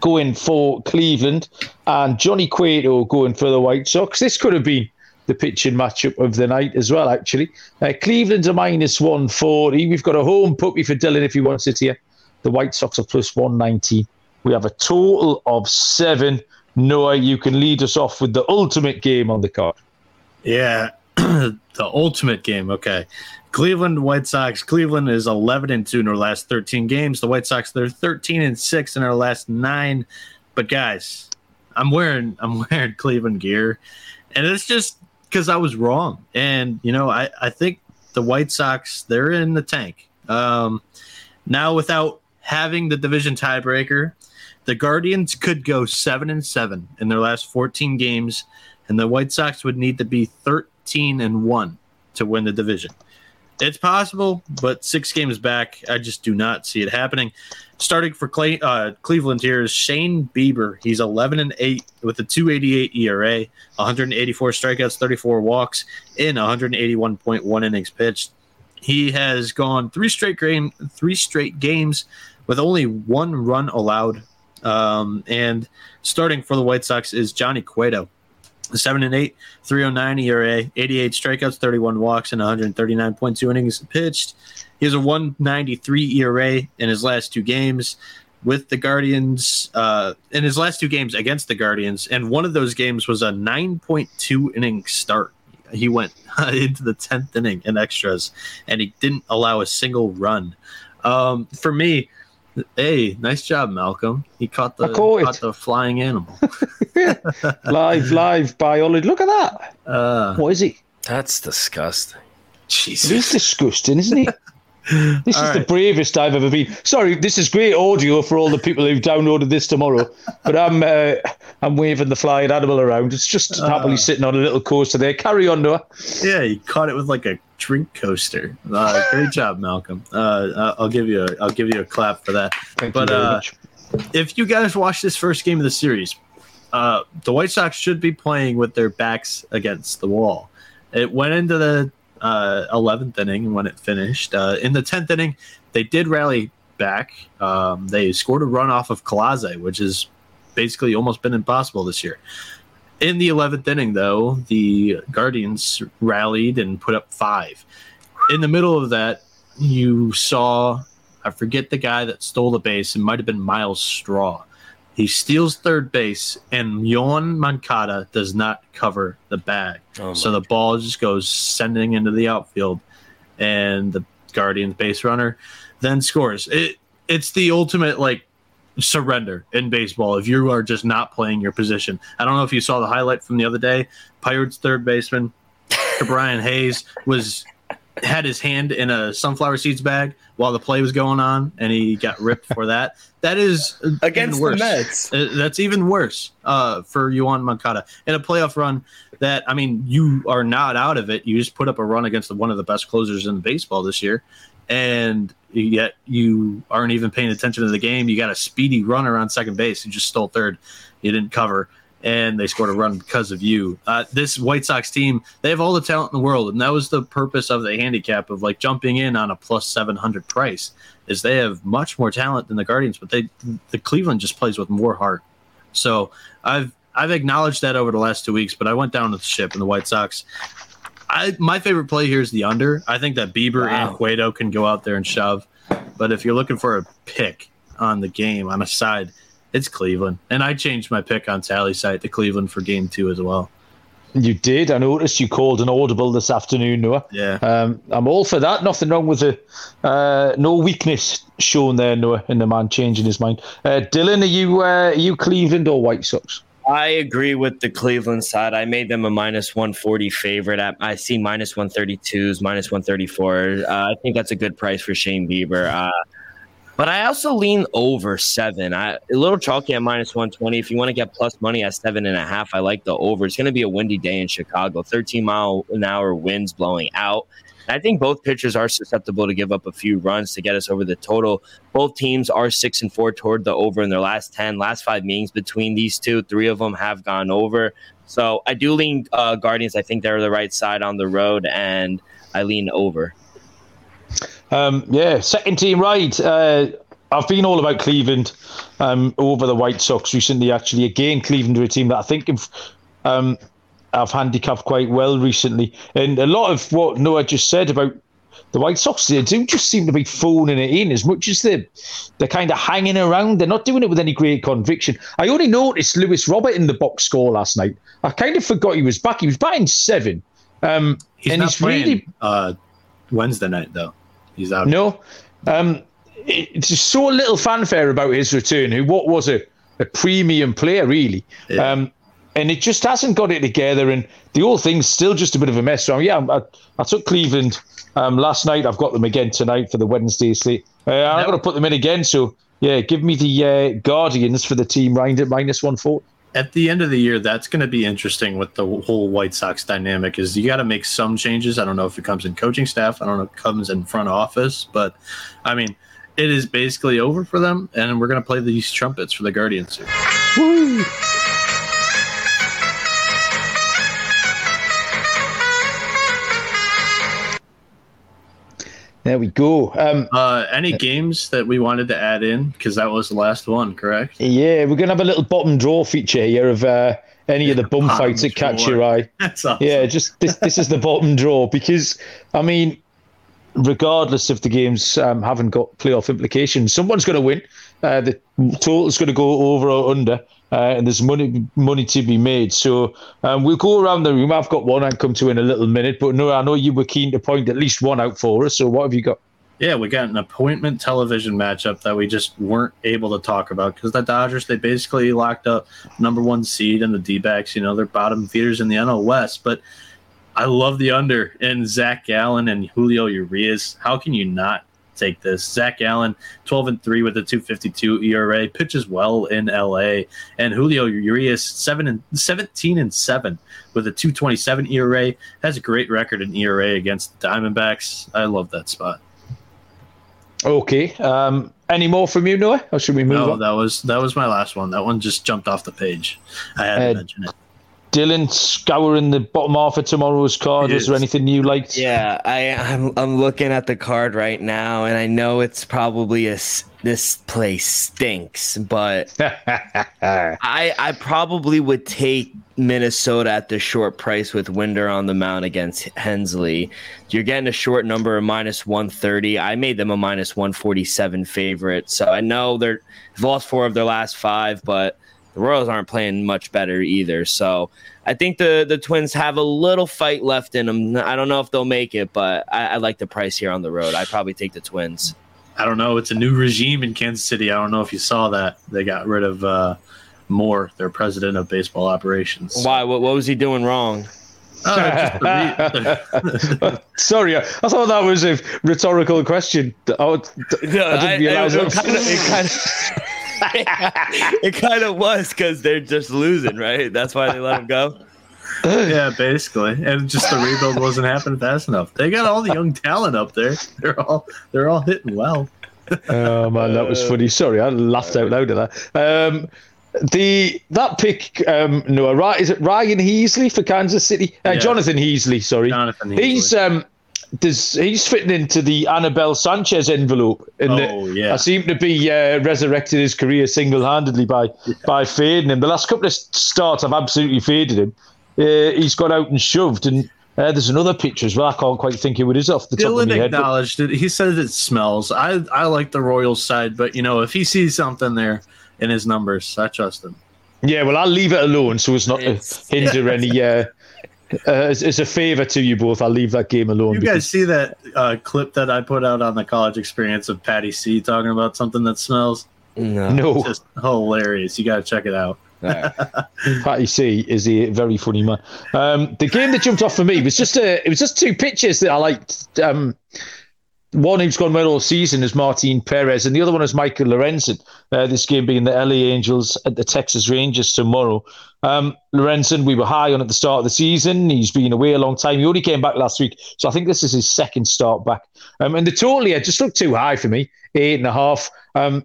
going for Cleveland and Johnny Cueto going for the White Sox. This could have been the pitching matchup of the night as well, actually. Uh, Cleveland's a minus 140. We've got a home puppy for Dylan if he wants it here. The White Sox are plus 190. We have a total of seven. Noah, you can lead us off with the ultimate game on the card. Yeah, the ultimate game. Okay. Cleveland White Sox. Cleveland is 11 and 2 in their last 13 games. The White Sox, they're 13 and 6 in their last nine. But guys, I'm wearing I'm wearing Cleveland gear. And it's just because I was wrong. And, you know, I, I think the White Sox, they're in the tank. Um, now, without having the division tiebreaker, the Guardians could go seven and seven in their last 14 games, and the White Sox would need to be 13 and one to win the division. It's possible, but six games back, I just do not see it happening. Starting for Clay, uh, Cleveland here is Shane Bieber. He's 11 and 8 with a 288 ERA, 184 strikeouts, 34 walks in 181.1 innings pitched. He has gone three straight game, three straight games with only one run allowed. Um, and starting for the White Sox is Johnny Cueto. Seven and eight, 309 ERA, 88 strikeouts, 31 walks, and 139.2 innings pitched. He has a 193 ERA in his last two games with the Guardians. Uh, in his last two games against the Guardians, and one of those games was a 9.2 inning start he went into the 10th inning in extras and he didn't allow a single run. Um, for me, hey, nice job, Malcolm. He caught the caught the flying animal. live, live biology. Look at that. Uh, what is he? That's disgusting. Jesus. It is disgusting, isn't it? This all is right. the bravest I've ever been. Sorry, this is great audio for all the people who've downloaded this tomorrow. But I'm uh, I'm waving the flying animal around. It's just uh, happily sitting on a little coaster there. Carry on, Noah. Yeah, you caught it with like a drink coaster. Uh, great job, Malcolm. Uh, I'll give you a I'll give you a clap for that. Thank but uh, if you guys watch this first game of the series, uh, the White Sox should be playing with their backs against the wall. It went into the uh, 11th inning when it finished. Uh, in the 10th inning, they did rally back. Um, they scored a run off of Clase, which has basically almost been impossible this year. In the 11th inning, though, the Guardians rallied and put up five. In the middle of that, you saw, I forget the guy that stole the base. It might have been Myles Straw. He steals third base, and Yoan Moncada does not cover the bag. Oh so the ball just goes sending into the outfield, and the Guardians base runner then scores. It it's the ultimate like surrender in baseball if you are just not playing your position. I don't know if you saw the highlight from the other day. Pirates third baseman Brian Hayes was had his hand in a sunflower seeds bag while the play was going on, and he got ripped for that. That is against worse. the Mets. Uh, that's even worse uh, for Yoan Moncada in a playoff run. That I mean, you are not out of it. You just put up a run against one of the best closers in baseball this year, and yet you aren't even paying attention to the game. You got a speedy runner on second base who just stole third. You didn't cover and they scored a run because of you. Uh, this White Sox team, they have all the talent in the world, and that was the purpose of the handicap of like jumping in on a plus seven hundred price. Is they have much more talent than the Guardians, but they the Cleveland just plays with more heart. So I've I've acknowledged that over the last two weeks, but I went down with the ship in the White Sox. I my favorite play here is the under. I think that Bieber wow. and Cueto can go out there and shove. But if you're looking for a pick on the game on a side, it's Cleveland, and I changed my pick on Tally site to Cleveland for Game Two as well. You did. I noticed you called an audible this afternoon, Noah. Yeah. Um, I'm all for that. Nothing wrong with it. Uh, no weakness shown there, Noah, in the man changing his mind. Uh, Dylan, are you uh, are you Cleveland or White Sox? I agree with the Cleveland side. I made them a minus 140 favorite. At, I see minus 132s, minus 134. Uh, I think that's a good price for Shane Bieber. Uh, but I also lean over seven. I, a little chalky at minus 120. If you want to get plus money at seven and a half, I like the over. It's going to be a windy day in Chicago. 13 mile an hour winds blowing out. I think both pitchers are susceptible to give up a few runs to get us over the total. Both teams are six and four toward the over in their last 10. Last five meetings between these two, three of them have gone over. So I do lean uh, Guardians. I think they're the right side on the road, and I lean over. Um, yeah, second team ride. Uh, I've been all about Cleveland um, over the White Sox recently. Actually, again, Cleveland are a team that I think have, um, I've handicapped quite well recently. And a lot of what Noah just said about the White Sox they do just seem to be phoning it in as much as they're they're kind of hanging around. They're not doing it with any great conviction. I only noticed Luis Robert in the box score last night. I kind of forgot he was back. He was batting seven. Um, he's and not he's playing really uh, Wednesday night though. He's out. no. Um, it's just so little fanfare about his return. Who what was a, a premium player really. Yeah. Um, and it just hasn't got it together, and the whole thing's still just a bit of a mess. So yeah, I, I took Cleveland um, last night. I've got them again tonight for the Wednesday slate. Uh, I'm going to put them in again. So yeah, give me the uh, Guardians for the team round at minus one forty. At the end of the year, that's going to be interesting with the whole White Sox dynamic. Is you got to make some changes. I don't know if it comes in coaching staff. I don't know if it comes in front office, but I mean, it is basically over for them, and we're going to play these trumpets for the Guardians. here. There we go. Um, Uh, any games that we wanted to add in because that was the last one, correct? yeah, we're going to have a little bottom draw feature here of uh, any of the bum Bottom fights that catch your eye. That's awesome. Yeah, just this. This is the bottom draw because, I mean, regardless of the games um, haven't got playoff implications, someone's going to win. Uh, the total's going to go over or under, uh, and there's money money to be made. So um, we'll go around the room. I've got one I'd come to in a little minute, but no, I know you were keen to point at least one out for us. So what have you got? Yeah, we got an appointment television matchup that we just weren't able to talk about because the Dodgers they basically locked up number one seed and the D backs, you know, they're bottom feeders in the NL West. But I love the under in Zac Gallen and Julio Urias. How can you not take this? Zac Gallen, 12 and 3 with a 252 ERA, pitches well in LA. And Julio Urias, 7 and 17 and 7 with a 227 ERA. Has a great record in ERA against the Diamondbacks. I love that spot. Okay. Um, any more from you, Noah? Or should we move No, on? that was that was my last one. That one just jumped off the page. I had Uh, to mention it. Dylan scouring the bottom half of tomorrow's card. He Was there is. anything you liked? Yeah, I, I'm I'm looking at the card right now, and I know it's probably a s- this place stinks, but I I probably would take Minnesota at the short price with Winder on the mound against Heasley. You're getting a short number of minus 130. I made them a minus 147 favorite, so I know they're they've lost four of their last five, but the Royals aren't playing much better either. So I think the the Twins have a little fight left in them. I don't know if they'll make it, but I, I like the price here on the road. I probably take the Twins. I don't know. It's a new regime in Kansas City. I don't know if you saw that. They got rid of uh, Moore, their president of baseball operations. Why? What, what was he doing wrong? Just the re- Sorry, I, I thought that was a rhetorical question. Oh, I didn't realize it, that. kind of, it kind of. it kind of was because they're just losing, right? That's why they let him go. yeah, basically, and just the rebuild wasn't happening fast enough. They got all the young talent up there. They're all they're all hitting well. Oh man, that was funny. Sorry, I laughed out loud at that. Um, the that pick, um, no, right? Is it Ryan Heasley for Kansas City? Uh, Yeah. Jonathan Heasley, sorry. Jonathan He's Heasley. um, there's, he's fitting into the Anibal Sanchez envelope, and Oh, yeah. I seem to be uh, resurrected his career single-handedly by by fading him. The last couple of starts, I've absolutely faded him. Uh, he's got out and shoved, and uh, there's another picture as well. I can't quite think who it is off the top of my head. but- acknowledged it. He said it smells. I I like the Royals side, but you know if he sees something there in his numbers, I trust him. Yeah, well, I'll leave it alone so as not to hinder any. Uh, uh, as, as a favour to you both, I'll leave that game alone. You because- guys see that uh, clip that I put out on the college experience of Patty C talking about something that smells? No. no, Just hilarious. You got to check it out. Patty C is a very funny man. Um, the game that jumped off for me was just a, it was just two pitches that I liked. Um, one who's gone well all season is Martin Perez, and the other one is Michael Lorenzen. Uh, this game being the LA Angels at the Texas Rangers tomorrow. Um, Lorenzen, we were high on at the start of the season. He's been away a long time. He only came back last week, so I think this is his second start back. Um, and the total here just looked too high for me, eight and a half. Um,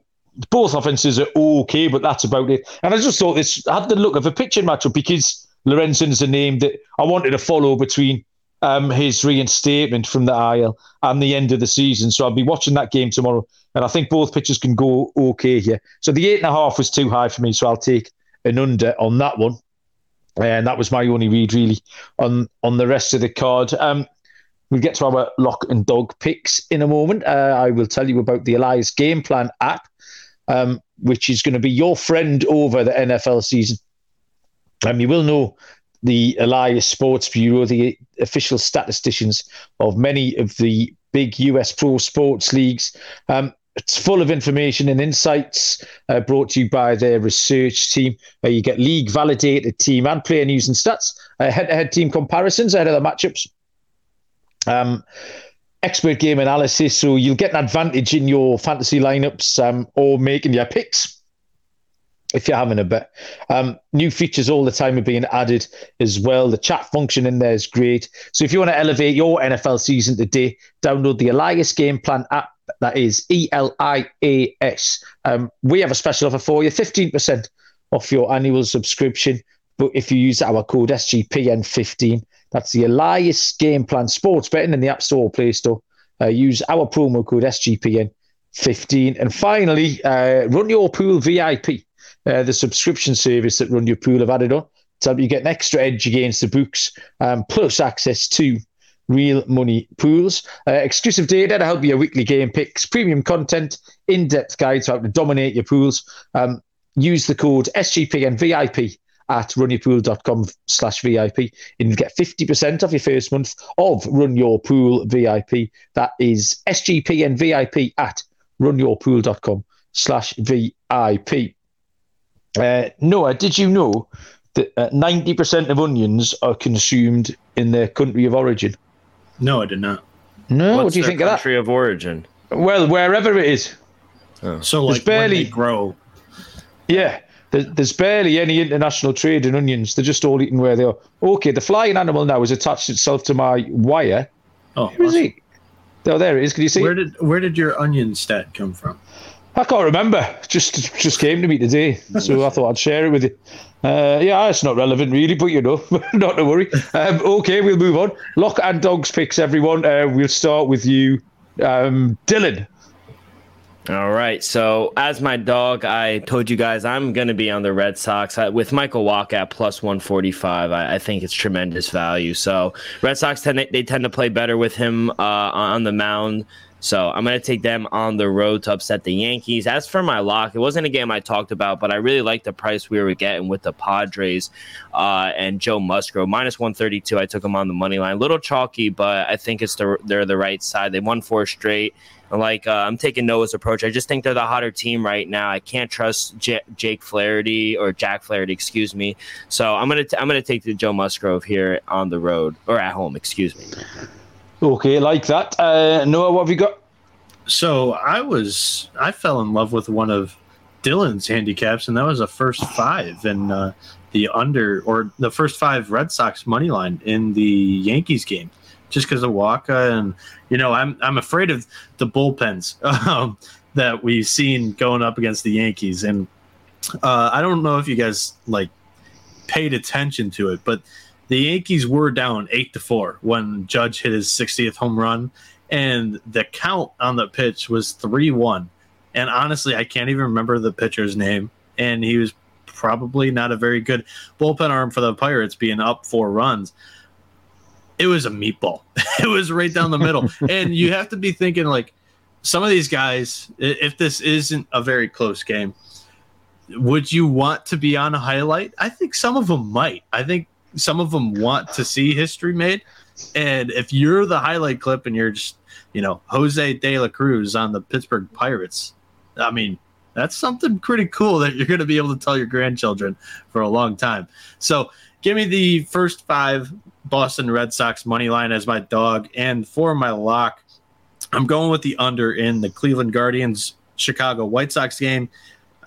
both offenses are okay, but that's about it. And I just thought this had the look of a pitching matchup because Lorenzen's a name that I wanted to follow between um, his reinstatement from the IL and the end of the season. So I'll be watching that game tomorrow, and I think both pitchers can go okay here. So the eight and a half was too high for me, so I'll take an under on that one. And that was my only read really on on the rest of the card. Um, We'll get to our lock and dog picks in a moment. Uh, I will tell you about the Elias Game Plan app, um, which is going to be your friend over the NFL season. Um, you will know the Elias Sports Bureau, the official statisticians of many of the big US pro sports leagues. Um, it's full of information and insights uh, brought to you by their research team. Uh, you get league validated team and player news and stats, head to head team comparisons ahead of the matchups. Um, expert game analysis, so you'll get an advantage in your fantasy lineups um, or making your picks if you're having a bet. Um, new features all the time are being added as well. The chat function in there is great. So if you want to elevate your NFL season today, download the Elias Game Plan app. That is E L I A S. Um, we have a special offer for you 15% off your annual subscription. But if you use our code SGPN15, that's the Elias Game Plan Sports Betting in the App Store or Play Store. Uh, use our promo code SGPN15. And finally, uh, run your pool VIP uh, the subscription service that Run Your Pool have added on to help you get an extra edge against the books, um, plus access to real money pools, uh, exclusive data to help you weekly game picks, premium content, in-depth guides to how to dominate your pools. Um, use the code SGPNVIP at runyourpool.com slash VIP and get 50% off your first month of Run Your Pool VIP. That is SGPNVIP at runyourpool.com slash VIP. Uh, Noah, did you know that uh, 90% of onions are consumed in their country of origin? No, I did not. No, What's what do you think of that? Country of origin. Well, wherever it is. Oh. So, like, there's barely grow. Yeah, there's, there's barely any international trade in onions. They're just all eaten where they are. Okay, the flying animal now has attached itself to my wire. Oh, Where awesome. is he? Oh, there it is. Can you see? Where did where did your onion stat come from? I can't remember. Just just came to me today, so I thought I'd share it with you. Uh, yeah, it's not relevant really, but you know, not to worry. Um, okay, we'll move on. Lock and dogs picks, everyone. Uh, we'll start with you, um, Dylan. All right. So, as my dog, I told you guys I'm going to be on the Red Sox I, with Michael Wacha at plus 145. I, I, think it's tremendous value. So, Red Sox tend they tend to play better with him uh, on the mound. So I'm going to take them on the road to upset the Yankees. As for my lock, it wasn't a game I talked about, but I really like the price we were getting with the Padres uh, and Joe Musgrove. Minus 132, I took them on the money line. A little chalky, but I think it's the, they're the right side. They won four straight. Like uh, I'm taking Noah's approach. I just think they're the hotter team right now. I can't trust J- Jake Flaherty or Jack Flaherty, excuse me. So I'm gonna t- I'm gonna take the Joe Musgrove here on the road or at home, excuse me. Okay, like that. Uh, Noah, what have you got? So I was I fell in love with one of Dylan's handicaps, and that was a first five and uh, the under or the first five Red Sox money line in the Yankees game, just because of Wacha and you know I'm I'm afraid of the bullpens um, that we've seen going up against the Yankees, and uh, I don't know if you guys like paid attention to it, but the Yankees were down eight to four when Judge hit his 60th home run, and the count on the pitch was three one. And honestly, I can't even remember the pitcher's name, and he was probably not a very good bullpen arm for the Pirates, being up four runs. It was a meatball. it was right down the middle, and you have to be thinking like some of these guys. If this isn't a very close game, would you want to be on a highlight? I think some of them might. I think some of them want to see history made. And if you're the highlight clip and you're just, you know, Jose De La Cruz on the Pittsburgh Pirates, I mean, that's something pretty cool that you're going to be able to tell your grandchildren for a long time. So give me the first five Boston Red Sox money line as my dog. And for my lock, I'm going with the under in the Cleveland Guardians Chicago White Sox game.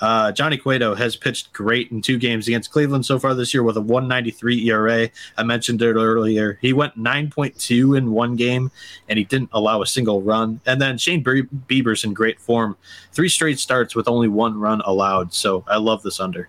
Uh, Johnny Cueto has pitched great in two games against Cleveland so far this year with a 193 ERA. I mentioned it earlier. He went 9.2 in one game and he didn't allow a single run. And then Shane Bieber's in great form. Three straight starts with only one run allowed. So I love this under.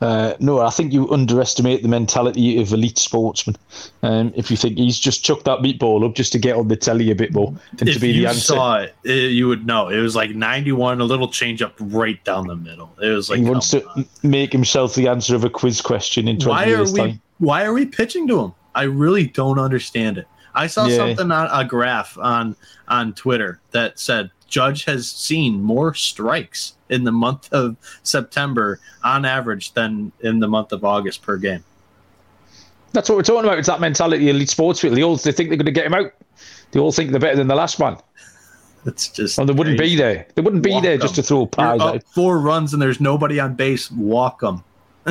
Uh, no, I think you underestimate the mentality of elite sportsmen. Um, if you think he's just chucked that meatball up just to get on the telly a bit more and if to be the answer. saw it, it, you would know. It was like 91, a little change up right down the middle. It was like he wants to on. make himself the answer of a quiz question in 20 why years are we, time. Why are we pitching to him? I really don't understand it. I saw yeah. something on a graph on on Twitter that said Judge has seen more strikes in the month of September on average than in the month of August per game. That's what we're talking about. It's that mentality elite sports people. They all they think they're going to get him out. They all think they're better than the last one. It's just. And they wouldn't be there. They wouldn't be walk there just to throw pies out. Four runs and there's nobody on base. Walk them.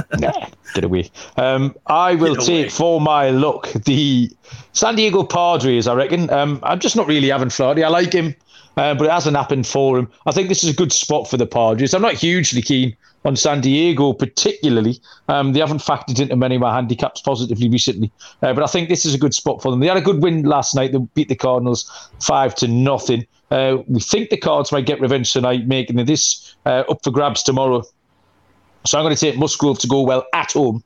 nah, get away. Um, I will take for my luck the San Diego Padres. I reckon. Um, I'm just not really having Flaherty. I like him, uh, but it hasn't happened for him. I think this is a good spot for the Padres. I'm not hugely keen on San Diego, particularly. Um, they haven't factored into many of my handicaps positively recently, uh, but I think this is a good spot for them. They had a good win last night. They beat the Cardinals five to nothing. Uh, we think the Cards might get revenge tonight, making this uh, up for grabs tomorrow. So I'm going to take Musgrove to go well at home.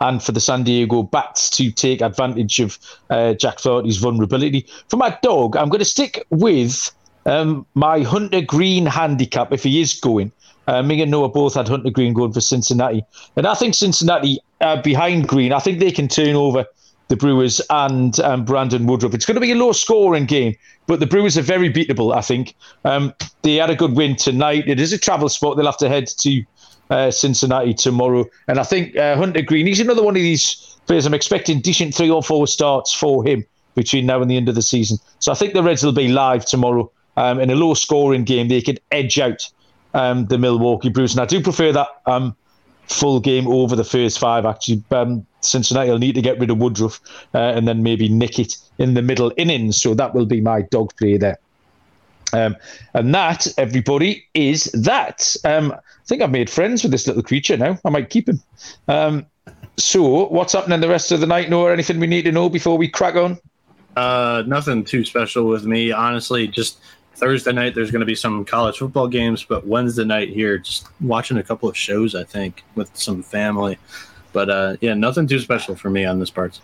And for the San Diego Bats to take advantage of uh, Jack Flaherty's vulnerability. For my dog, I'm going to stick with um, my Hunter Greene handicap if he is going. Uh, me and Noah both had Hunter Greene going for Cincinnati. And I think Cincinnati uh, behind Greene, I think they can turn over the Brewers and um, Brandon Woodruff. It's going to be a low scoring game, but the Brewers are very beatable, I think. Um, they had a good win tonight. It is a travel spot. They'll have to head to uh, Cincinnati tomorrow. And I think uh, Hunter Greene, he's another one of these players. I'm expecting decent three or four starts for him between now and the end of the season. So I think the Reds will be live tomorrow um, in a low scoring game. They can edge out um, the Milwaukee Brewers. And I do prefer that um, full game over the first five, actually. Um, Cincinnati will need to get rid of Woodruff uh, and then maybe nick it in the middle innings. So that will be my dog play there. Um, and that, everybody, is that. Um, I think I've made friends with this little creature now. I might keep him. Um, so, what's happening the rest of the night, Noah? Anything we need to know before we crack on? Uh, nothing too special with me. Honestly, just Thursday night there's going to be some college football games, but Wednesday night here, just watching a couple of shows, I think, with some family. But uh, yeah, nothing too special for me on this part.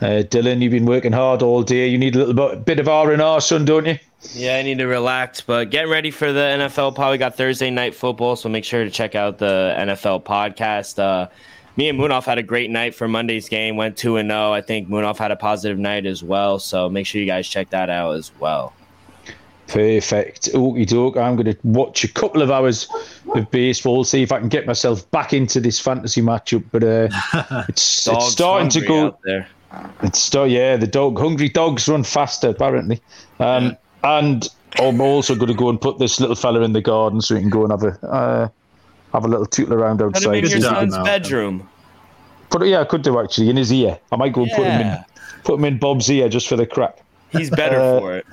Uh, Dylan, you've been working hard all day. You need a little bit, of R and R, son, don't you? Yeah, I need to relax, but get ready for the NFL pod. We got Thursday night football, so make sure to check out the NFL podcast. Uh, me and Munaf had a great night for Monday's game. Went two and zero. Oh. I think Munaf had a positive night as well. So make sure you guys check that out as well. Perfect. Okie doke. I'm going to watch a couple of hours of baseball, see if I can get myself back into this fantasy matchup. But uh, it's, it's starting to go. there. It's start, yeah. The dog, hungry dogs run faster apparently. Um. And I'm also going to go and put this little fella in the garden so he can go and have a uh, have a little tootle around outside. In your son's bedroom. Put it, yeah, I could do actually in his ear. I might go yeah. put him in put him in Bob's ear just for the crack. He's better uh, for it.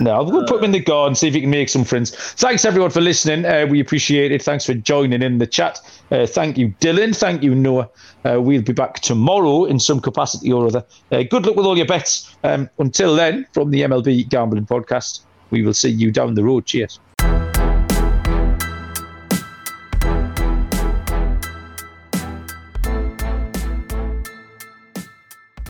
No, we'll put him in the garden, see if he can make some friends. Thanks, everyone, for listening. Uh, we appreciate it. Thanks for joining in the chat. Uh, thank you, Dylan. Thank you, Noah. Uh, we'll be back tomorrow in some capacity or other. Uh, good luck with all your bets. Um, until then, from the MLB Gambling Podcast, we will see you down the road. Cheers.